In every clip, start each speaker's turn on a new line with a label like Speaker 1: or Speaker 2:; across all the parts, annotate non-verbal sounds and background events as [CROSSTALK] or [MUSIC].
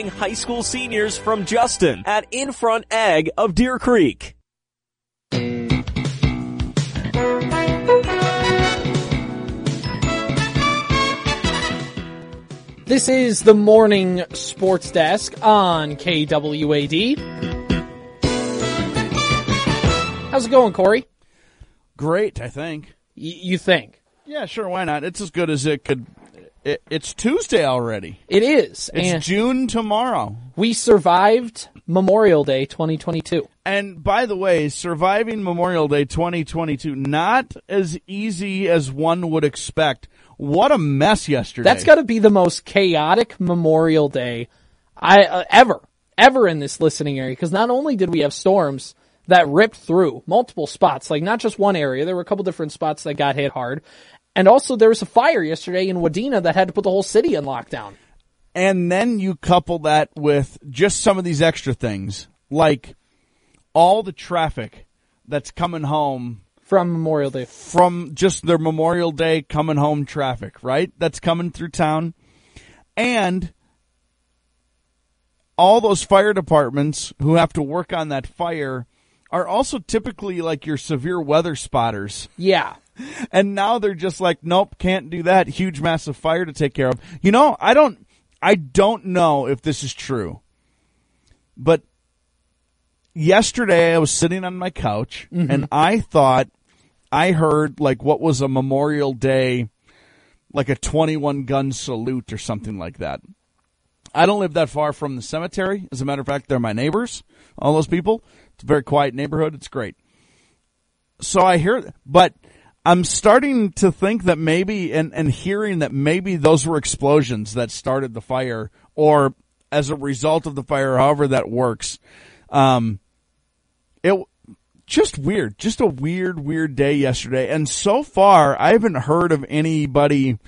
Speaker 1: High school seniors from Justin at In Front Ag of Deer Creek.
Speaker 2: This is the morning sports desk on KWAD. How's it going, Corey?
Speaker 3: Great, I think.
Speaker 2: Y- you think?
Speaker 3: Yeah, sure. Why not? It's as good as it could. It, it's Tuesday already.
Speaker 2: It is.
Speaker 3: It's
Speaker 2: and
Speaker 3: June tomorrow.
Speaker 2: we survived Memorial Day 2022.
Speaker 3: And by the way, surviving Memorial Day 2022 not as easy as one would expect. What a mess yesterday.
Speaker 2: That's got to be the most chaotic Memorial Day I uh, ever, ever in this listening area. Because not only did we have storms that ripped through multiple spots, like not just one area, there were a couple different spots that got hit hard, and also there was a fire yesterday in Wadena that had to put the whole city in lockdown.
Speaker 3: And then you couple that with just some of these extra things, like all the traffic that's coming home
Speaker 2: From Memorial Day.
Speaker 3: from just their Memorial Day coming home traffic, right? That's coming through town. And all those fire departments who have to work on that fire are also typically like your severe weather spotters.
Speaker 2: Yeah. [LAUGHS]
Speaker 3: And now they're just like, nope, can't do that. Huge massive fire to take care of. You know, I don't, I don't know if this is true, but yesterday I was sitting on my couch mm-hmm. and I thought I heard like what was a Memorial Day, like a 21 gun salute or something like that. I don't live that far from the cemetery. As a matter of fact, they're my neighbors, all those people. It's a very quiet neighborhood. It's great. So I hear, but I'm starting to think that maybe, and, and hearing that maybe those were explosions that started the fire, or as a result of the fire, however that works. Um, it just weird, just a weird, weird day yesterday. And so far, I haven't heard of anybody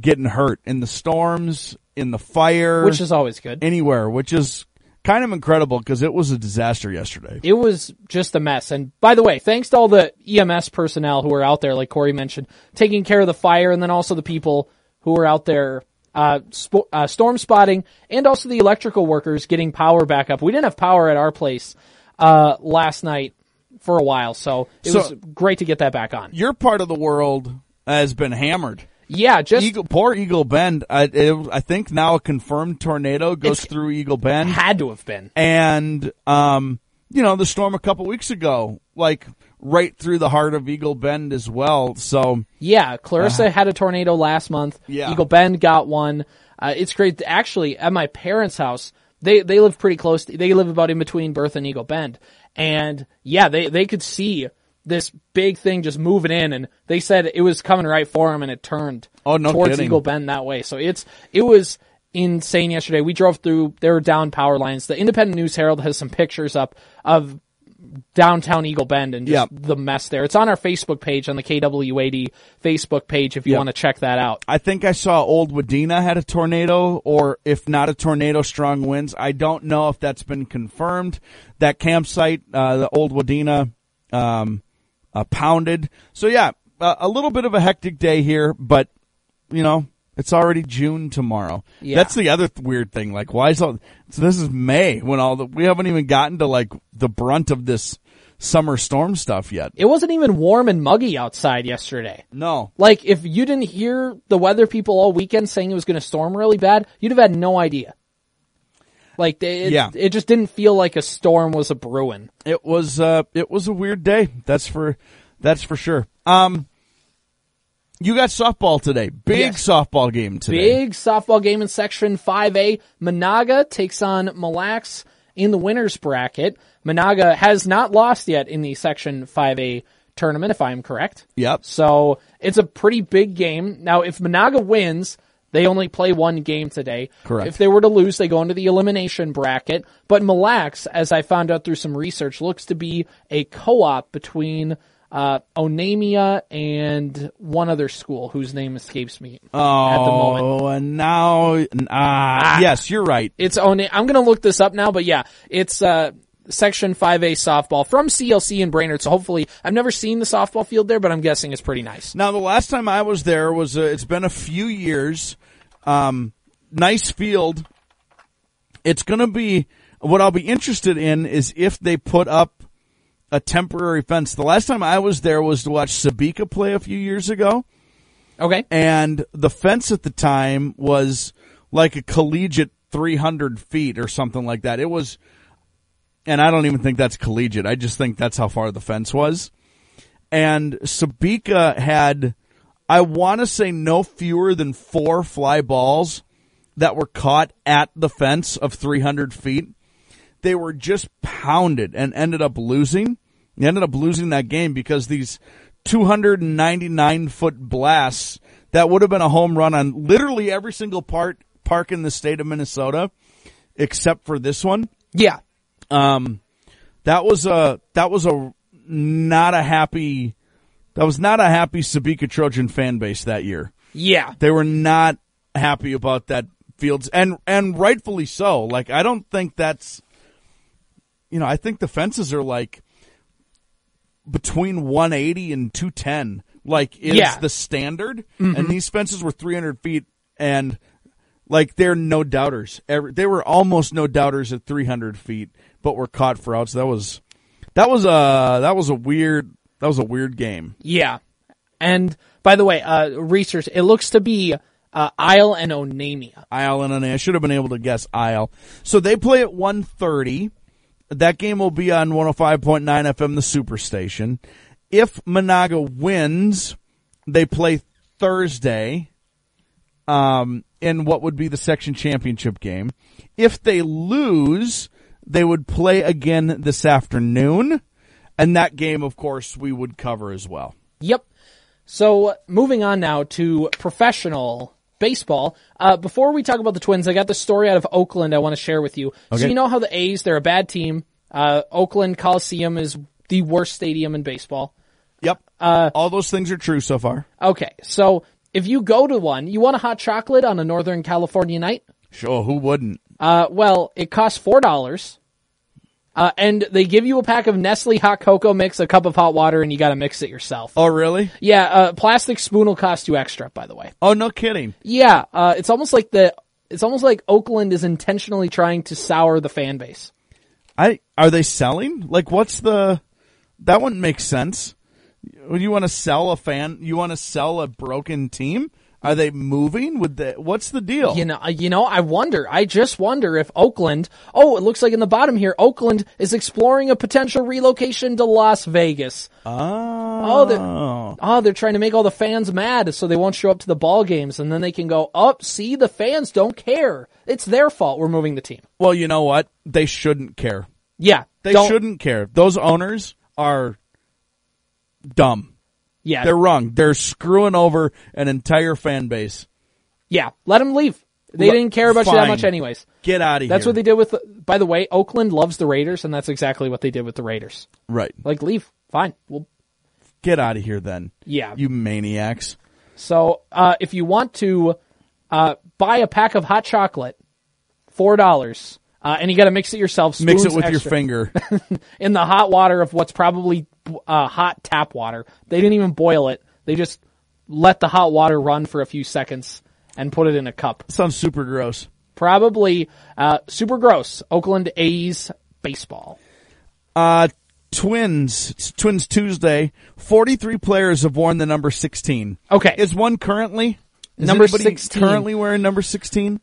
Speaker 3: getting hurt in the storms, in the fire,
Speaker 2: Which is always good.
Speaker 3: anywhere, which is kind of incredible because it was a disaster yesterday.
Speaker 2: It was just a mess. And by the way, thanks to all the EMS personnel who were out there, like Corey mentioned, taking care of the fire, and then also the people who were out there uh, sp- uh, storm spotting, and also the electrical workers getting power back up. We didn't have power at our place uh, last night for a while, so it
Speaker 3: So-
Speaker 2: was great to get that back on.
Speaker 3: Your part of the world has been hammered.
Speaker 2: Yeah, just
Speaker 3: Eagle, poor Eagle Bend. I, it, I think now a confirmed tornado goes through Eagle Bend,
Speaker 2: had to have been.
Speaker 3: and um, you know the storm a couple weeks ago, like right through the heart of Eagle Bend as well. So
Speaker 2: Yeah, Clarissa had a tornado last month.
Speaker 3: Yeah.
Speaker 2: Eagle Bend got one. Uh, it's great. Actually, at my parents' house, they they live pretty close. They live about in between Bertha and Eagle Bend, and yeah, they they could see this big thing just moving in, and they said it was coming right for them, and it turned
Speaker 3: Oh, no
Speaker 2: towards
Speaker 3: kidding.
Speaker 2: Eagle Bend that way. So it's it was insane yesterday. We drove through. There were down power lines. The Independent News Herald has some pictures up of downtown Eagle Bend and just
Speaker 3: Yep.
Speaker 2: the mess there. It's on our Facebook page, on the KWAD Facebook page, if you
Speaker 3: Yep.
Speaker 2: want to check that out.
Speaker 3: I think I saw Old Wadena had a tornado, or if not a tornado, strong winds. I don't know if that's been confirmed. That campsite, uh, the Old Wadena, um, uh, pounded. So yeah, uh, a little bit of a hectic day here, but you know, it's already June tomorrow.
Speaker 2: Yeah.
Speaker 3: That's the other th- weird thing. Like, why is all, so this is May when all the, we haven't even gotten to like the brunt of this summer storm stuff yet.
Speaker 2: It wasn't even warm and muggy outside yesterday.
Speaker 3: No.
Speaker 2: Like, if you didn't hear the weather people all weekend saying it was going to storm really bad, you'd have had no idea. Like, it,
Speaker 3: Yeah.
Speaker 2: it just didn't feel like a storm was a brewing.
Speaker 3: it was uh it was a weird day that's for that's for sure um you got softball today big
Speaker 2: Yes.
Speaker 3: softball game today
Speaker 2: Big softball game in Section 5A. Menahga takes on Mille Lacs in the winners bracket. Menahga has not lost yet in the Section 5A tournament, if I'm correct.
Speaker 3: yep
Speaker 2: So it's a pretty big game. Now, if Menahga wins, they only play one game today.
Speaker 3: Correct.
Speaker 2: If they were to lose, they go into the elimination bracket. But Mille Lacs, as I found out through some research, looks to be a co-op between uh, Onamia and one other school whose name escapes me
Speaker 3: oh
Speaker 2: at the moment.
Speaker 3: Oh, and now ah, yes you're right
Speaker 2: It's Ona- I'm going to look this up now, but yeah, it's uh, Section 5A softball from CLC in Brainerd. So hopefully, I've never seen the softball field there, but I'm guessing it's pretty nice.
Speaker 3: now the last time i was there was uh, it's been a few years um nice field it's going to be what I'll be interested in is if they put up a temporary fence. The last time I was there was to watch Sebeka play a few years ago,
Speaker 2: Okay.
Speaker 3: and the fence at the time was like a collegiate 300 feet or something like that. It was, and I don't even think that's collegiate. I just think that's how far the fence was. And Sebeka had, I want to say no fewer than four fly balls that were caught at the fence of 300 feet. They were just pounded and ended up losing. They ended up losing that game because these 299 foot blasts that would have been a home run on literally every single part park in the state of Minnesota, except for this one.
Speaker 2: Yeah.
Speaker 3: Um, that was a that was a not a happy that was not a happy Sebeka Trojan fan base that year.
Speaker 2: Yeah.
Speaker 3: They were not happy about that fields and and rightfully so. Like I don't think that's you know, I think the fences are like between 180 and 210 like is
Speaker 2: Yeah.
Speaker 3: the standard and these fences were 300 feet and like they're no doubters Every, they were almost no doubters at 300 feet but were caught for outs that was that was a that was a weird that was a weird game
Speaker 2: Yeah. And by the way, uh, research, it looks to be, uh, Isle and Onamia.
Speaker 3: Isle and I should have been able to guess Isle. So they play at 1.30. That game will be on 105.9 FM, the Superstation. If Menahga wins, they play Thursday, um, in what would be the section championship game. If they lose, they would play again this afternoon. And that game, of course, we would cover as well.
Speaker 2: Yep. So moving on now to professional baseball. Uh, before we talk about the Twins, I got the story out of Oakland I want to share with you.
Speaker 3: Okay.
Speaker 2: So you know how the A's, they're a bad team. Uh, Oakland Coliseum is the worst stadium in baseball.
Speaker 3: Yep. Uh, All those things are true so far.
Speaker 2: Okay. So if you go to one, you want a hot chocolate on a Northern California night?
Speaker 3: Sure, who wouldn't?
Speaker 2: Uh, well, it costs four dollars. Uh, and they give you a pack of Nestle hot cocoa mix, a cup of hot water, and you gotta mix it yourself.
Speaker 3: Oh, really?
Speaker 2: Yeah, a plastic spoon will cost you extra, by the way.
Speaker 3: Oh, no kidding.
Speaker 2: Yeah, uh, it's almost like the, it's almost like Oakland is intentionally trying to sour the fan base.
Speaker 3: I are they selling? Like, what's the? That wouldn't make sense. You want to sell a fan? You want to sell a broken team? Are they moving? With the what's the deal?
Speaker 2: You know, uh, you know, I wonder, I just wonder if Oakland, oh, it looks like in the bottom here, Oakland is exploring a potential relocation to Las Vegas.
Speaker 3: oh,
Speaker 2: they're- Oh, they're trying to make all the fans mad so they won't show up to the ball games and then they can go, oh, see, the fans don't care. It's their fault we're moving the team.
Speaker 3: well, you know what? They shouldn't care.
Speaker 2: Yeah.
Speaker 3: They shouldn't care. Those owners are dumb.
Speaker 2: Yeah.
Speaker 3: They're wrong. They're screwing over an entire fan base.
Speaker 2: yeah. Let them leave. They didn't care about you that much anyways.
Speaker 3: Get out of here.
Speaker 2: That's what they did with, by the way, Oakland loves the Raiders and that's exactly what they did with the Raiders.
Speaker 3: right.
Speaker 2: Like, leave. Fine. We'll
Speaker 3: Get out of here then.
Speaker 2: yeah.
Speaker 3: You maniacs.
Speaker 2: So, uh, if you want to, uh, buy a pack of hot chocolate, four dollars, uh, and you gotta mix it yourself.
Speaker 3: Mix it with your finger. [LAUGHS]
Speaker 2: in the hot water of what's probably uh, hot tap water. They didn't even boil it. They just let the hot water run for a few seconds and put it in a cup.
Speaker 3: Sounds super gross.
Speaker 2: Probably uh, super gross. Oakland A's baseball.
Speaker 3: Uh, Twins. It's Twins Tuesday. 43 players have worn the number 16.
Speaker 2: Okay.
Speaker 3: Is one currently? Is
Speaker 2: Number 16.
Speaker 3: currently wearing number 16?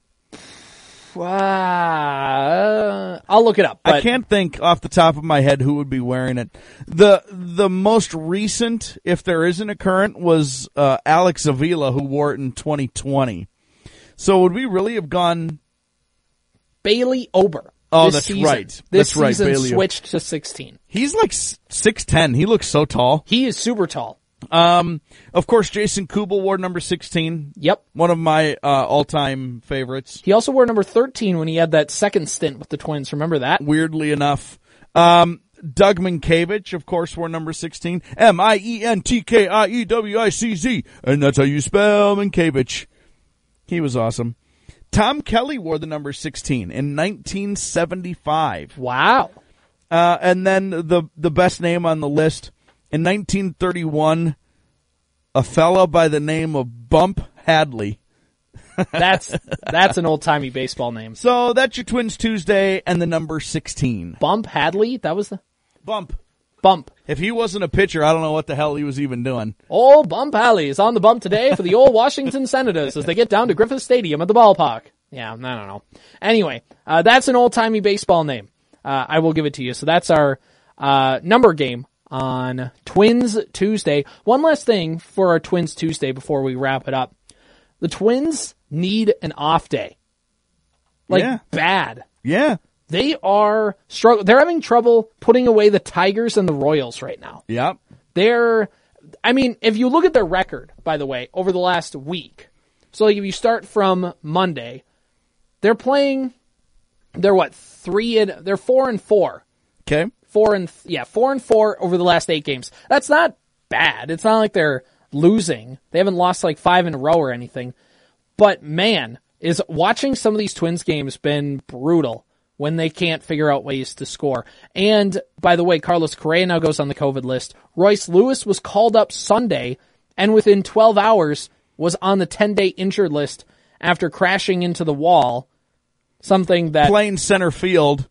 Speaker 2: Uh, I'll look it up. But
Speaker 3: I can't think off the top of my head who would be wearing it. The the most recent, if there isn't a current, was uh, Alex Avila who wore it in 2020. So would we really have gone?
Speaker 2: Bailey Ober.
Speaker 3: Oh,
Speaker 2: this
Speaker 3: that's
Speaker 2: season-
Speaker 3: right.
Speaker 2: This
Speaker 3: That's right,
Speaker 2: season
Speaker 3: Bailey
Speaker 2: switched to 16.
Speaker 3: He's like six ten. He looks so tall.
Speaker 2: He is super tall.
Speaker 3: Um, of course, Jason Kubel wore number 16.
Speaker 2: Yep.
Speaker 3: One of my uh, all time favorites.
Speaker 2: He also wore number 13 when he had that second stint with the Twins. Remember that?
Speaker 3: weirdly enough. Um, Doug Mientkiewicz, of course, wore number 16. M-I-E-N-T-K-I-E-W-I-C-Z. And that's how you spell Mientkiewicz. He was awesome. Tom Kelly wore the number 16 in 1975.
Speaker 2: Wow.
Speaker 3: Uh, and then the, the best name on the list, in 1931, a fella by the name of Bump Hadley. [LAUGHS]
Speaker 2: That's that's an old timey baseball name.
Speaker 3: So that's your Twins Tuesday and the number 16.
Speaker 2: Bump Hadley. That was the
Speaker 3: Bump.
Speaker 2: bump.
Speaker 3: If he wasn't a pitcher, I don't know what the hell he was even doing.
Speaker 2: Old Bump Hadley is on the bump today for the old Washington Senators as they get down to Griffith Stadium at the ballpark. Yeah, I don't know. Anyway, uh, that's an old timey baseball name. Uh, I will give it to you. So that's our uh, number game on Twins Tuesday. One last thing for our Twins Tuesday before we wrap it up. The Twins need an off day. Like
Speaker 3: Yeah.
Speaker 2: bad.
Speaker 3: Yeah.
Speaker 2: They are struggle. They're having trouble putting away the Tigers and the Royals right now.
Speaker 3: Yep.
Speaker 2: They're, I mean, if you look at their record, by the way, over the last week, so like if you start from Monday, they're playing, they're what, three and, they're four and four.
Speaker 3: Okay.
Speaker 2: Four and, yeah, four and four over the last eight games. That's not bad. It's not like they're losing. They haven't lost like five in a row or anything. But man, is watching some of these Twins games been brutal when they can't figure out ways to score. And by the way, Carlos Correa now goes on the COVID list. Royce Lewis was called up Sunday and within 12 hours was on the 10 day injured list after crashing into the wall. Something that
Speaker 3: Playing center field,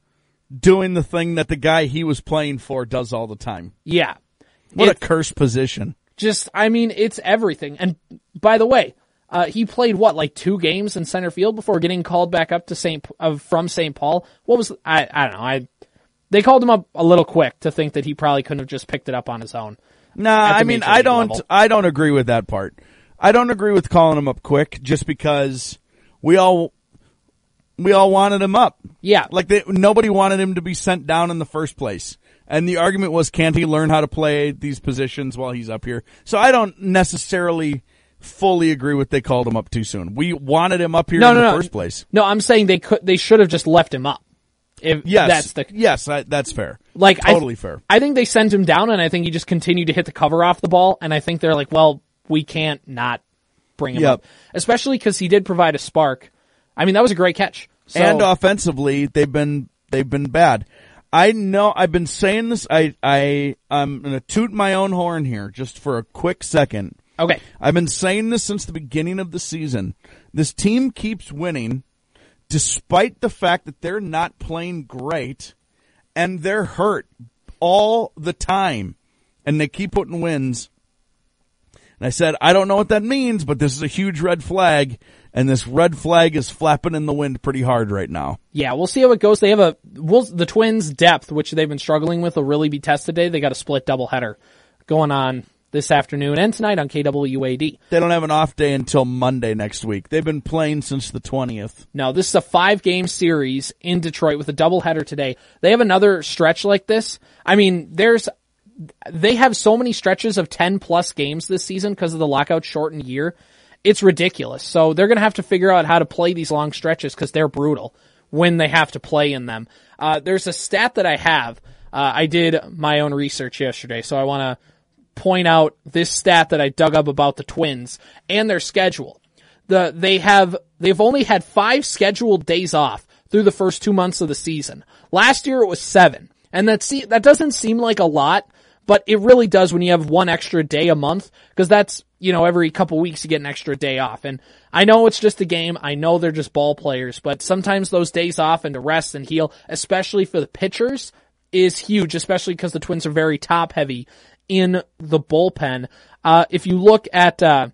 Speaker 3: doing the thing that the guy he was playing for does all the time.
Speaker 2: yeah.
Speaker 3: What
Speaker 2: It-
Speaker 3: a cursed position.
Speaker 2: just I mean it's everything. And by the way, uh, he played what like two games in center field before getting called back up to Saint uh, from St. Paul. What was I? I don't know. I they called him up a little quick to think that he probably couldn't have just picked it up on his own.
Speaker 3: Nah, I mean, I don't,
Speaker 2: level.
Speaker 3: I don't agree with that part. I don't agree with calling him up quick just because we all, we all wanted him up.
Speaker 2: Yeah,
Speaker 3: Like they, nobody wanted him to be sent down in the first place. And the argument was, can't he learn how to play these positions while he's up here? So I don't necessarily fully agree with they called him up too soon. We wanted him up here
Speaker 2: no,
Speaker 3: in
Speaker 2: no,
Speaker 3: the
Speaker 2: no.
Speaker 3: first place.
Speaker 2: No, I'm saying they could. They should have just left him up. If
Speaker 3: Yes,
Speaker 2: that's the
Speaker 3: yes, I, that's fair.
Speaker 2: like I-
Speaker 3: totally fair.
Speaker 2: I think they sent him down, and I think he just continued to hit the cover off the ball. And I think they're like, well, we can't not bring him
Speaker 3: Yep.
Speaker 2: up, especially because he did provide a spark. I mean, that was a great catch. So,
Speaker 3: and offensively, they've been they've been bad. I know I've been saying this. I I I'm gonna toot my own horn here just for a quick second.
Speaker 2: okay,
Speaker 3: I've been saying this since the beginning of the season. This team keeps winning despite the fact that they're not playing great and they're hurt all the time and they keep putting wins. And I said, I don't know what that means, but this is a huge red flag and this red flag is flapping in the wind pretty hard right now.
Speaker 2: Yeah, we'll see how it goes. They have a we'll, the Twins' depth, which they've been struggling with, will really be tested today. They got a split doubleheader going on this afternoon and tonight on KWAD.
Speaker 3: They don't have an off day until Monday next week. They've been playing since the 20th.
Speaker 2: No, this is a five game series in Detroit with a doubleheader today. They have another stretch like this. I mean, there's they have so many stretches of 10 plus games this season because of the lockout shortened year. It's ridiculous. So they're going to have to figure out how to play these long stretches because they're brutal when they have to play in them. Uh, there's a stat that I have. Uh, I did my own research yesterday, so I want to point out this stat that I dug up about the Twins and their schedule. The they have they've only had five scheduled days off through the first two months of the season. Last year it was seven, and that se- that doesn't seem like a lot, but it really does when you have one extra day a month because that's you know every couple weeks you get an extra day off. And I know it's just a game. I know they're just ball players, but sometimes those days off and to rest and heal, especially for the pitchers, is huge. Especially because the Twins are very top heavy in the bullpen. Uh, if you look at uh,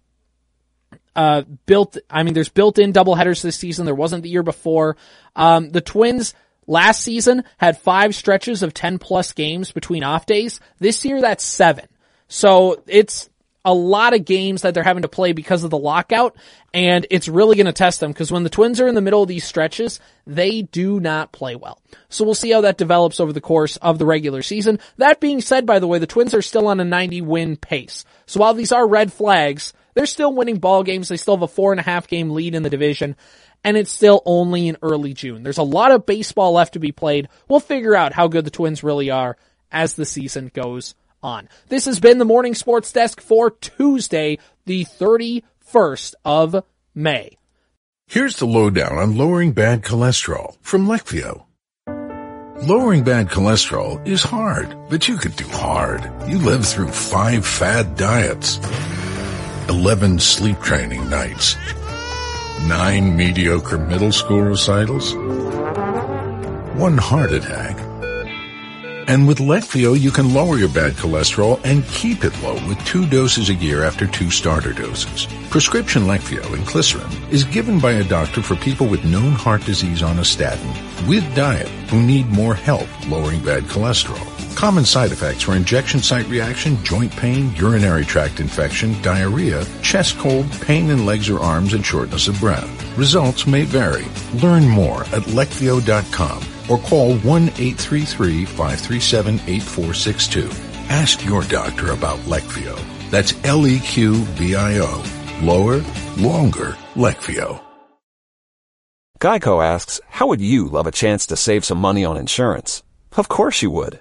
Speaker 2: uh, built, I mean, there's built-in double headers this season. There wasn't the year before. Um, the Twins last season had five stretches of 10 plus games between off days. This year, that's seven. So it's a lot of games that they're having to play because of the lockout, and it's really going to test them because when the Twins are in the middle of these stretches, they do not play well. So we'll see how that develops over the course of the regular season. That being said, by the way, the Twins are still on a 90 win pace. So while these are red flags, they're still winning ball games. They still have a four and a half game lead in the division. And it's still only in early June. There's a lot of baseball left to be played. We'll figure out how good the Twins really are as the season goes on. This has been the Morning Sports Desk for Tuesday, the 31st of May.
Speaker 4: Here's the lowdown on lowering bad cholesterol from Leqvio. Lowering bad cholesterol is hard, but you could do hard. You lived through five fad diets, 11 sleep training nights, Nine mediocre middle school recitals? One heart attack? And with Leqvio, you can lower your bad cholesterol and keep it low with two doses a year after two starter doses. Prescription Leqvio inclisiran is given by a doctor for people with known heart disease on a statin with diet who need more help lowering bad cholesterol. Common side effects were injection site reaction, joint pain, urinary tract infection, diarrhea, chest cold, pain in legs or arms, and shortness of breath. Results may vary. Learn more at leqvio.com or call 1-833-537-8462. Ask your doctor about Leqvio. That's L-E-Q-V-I-O. Lower, longer, Leqvio.
Speaker 5: Geico asks, how would you love a chance to save some money on insurance? Of course you would.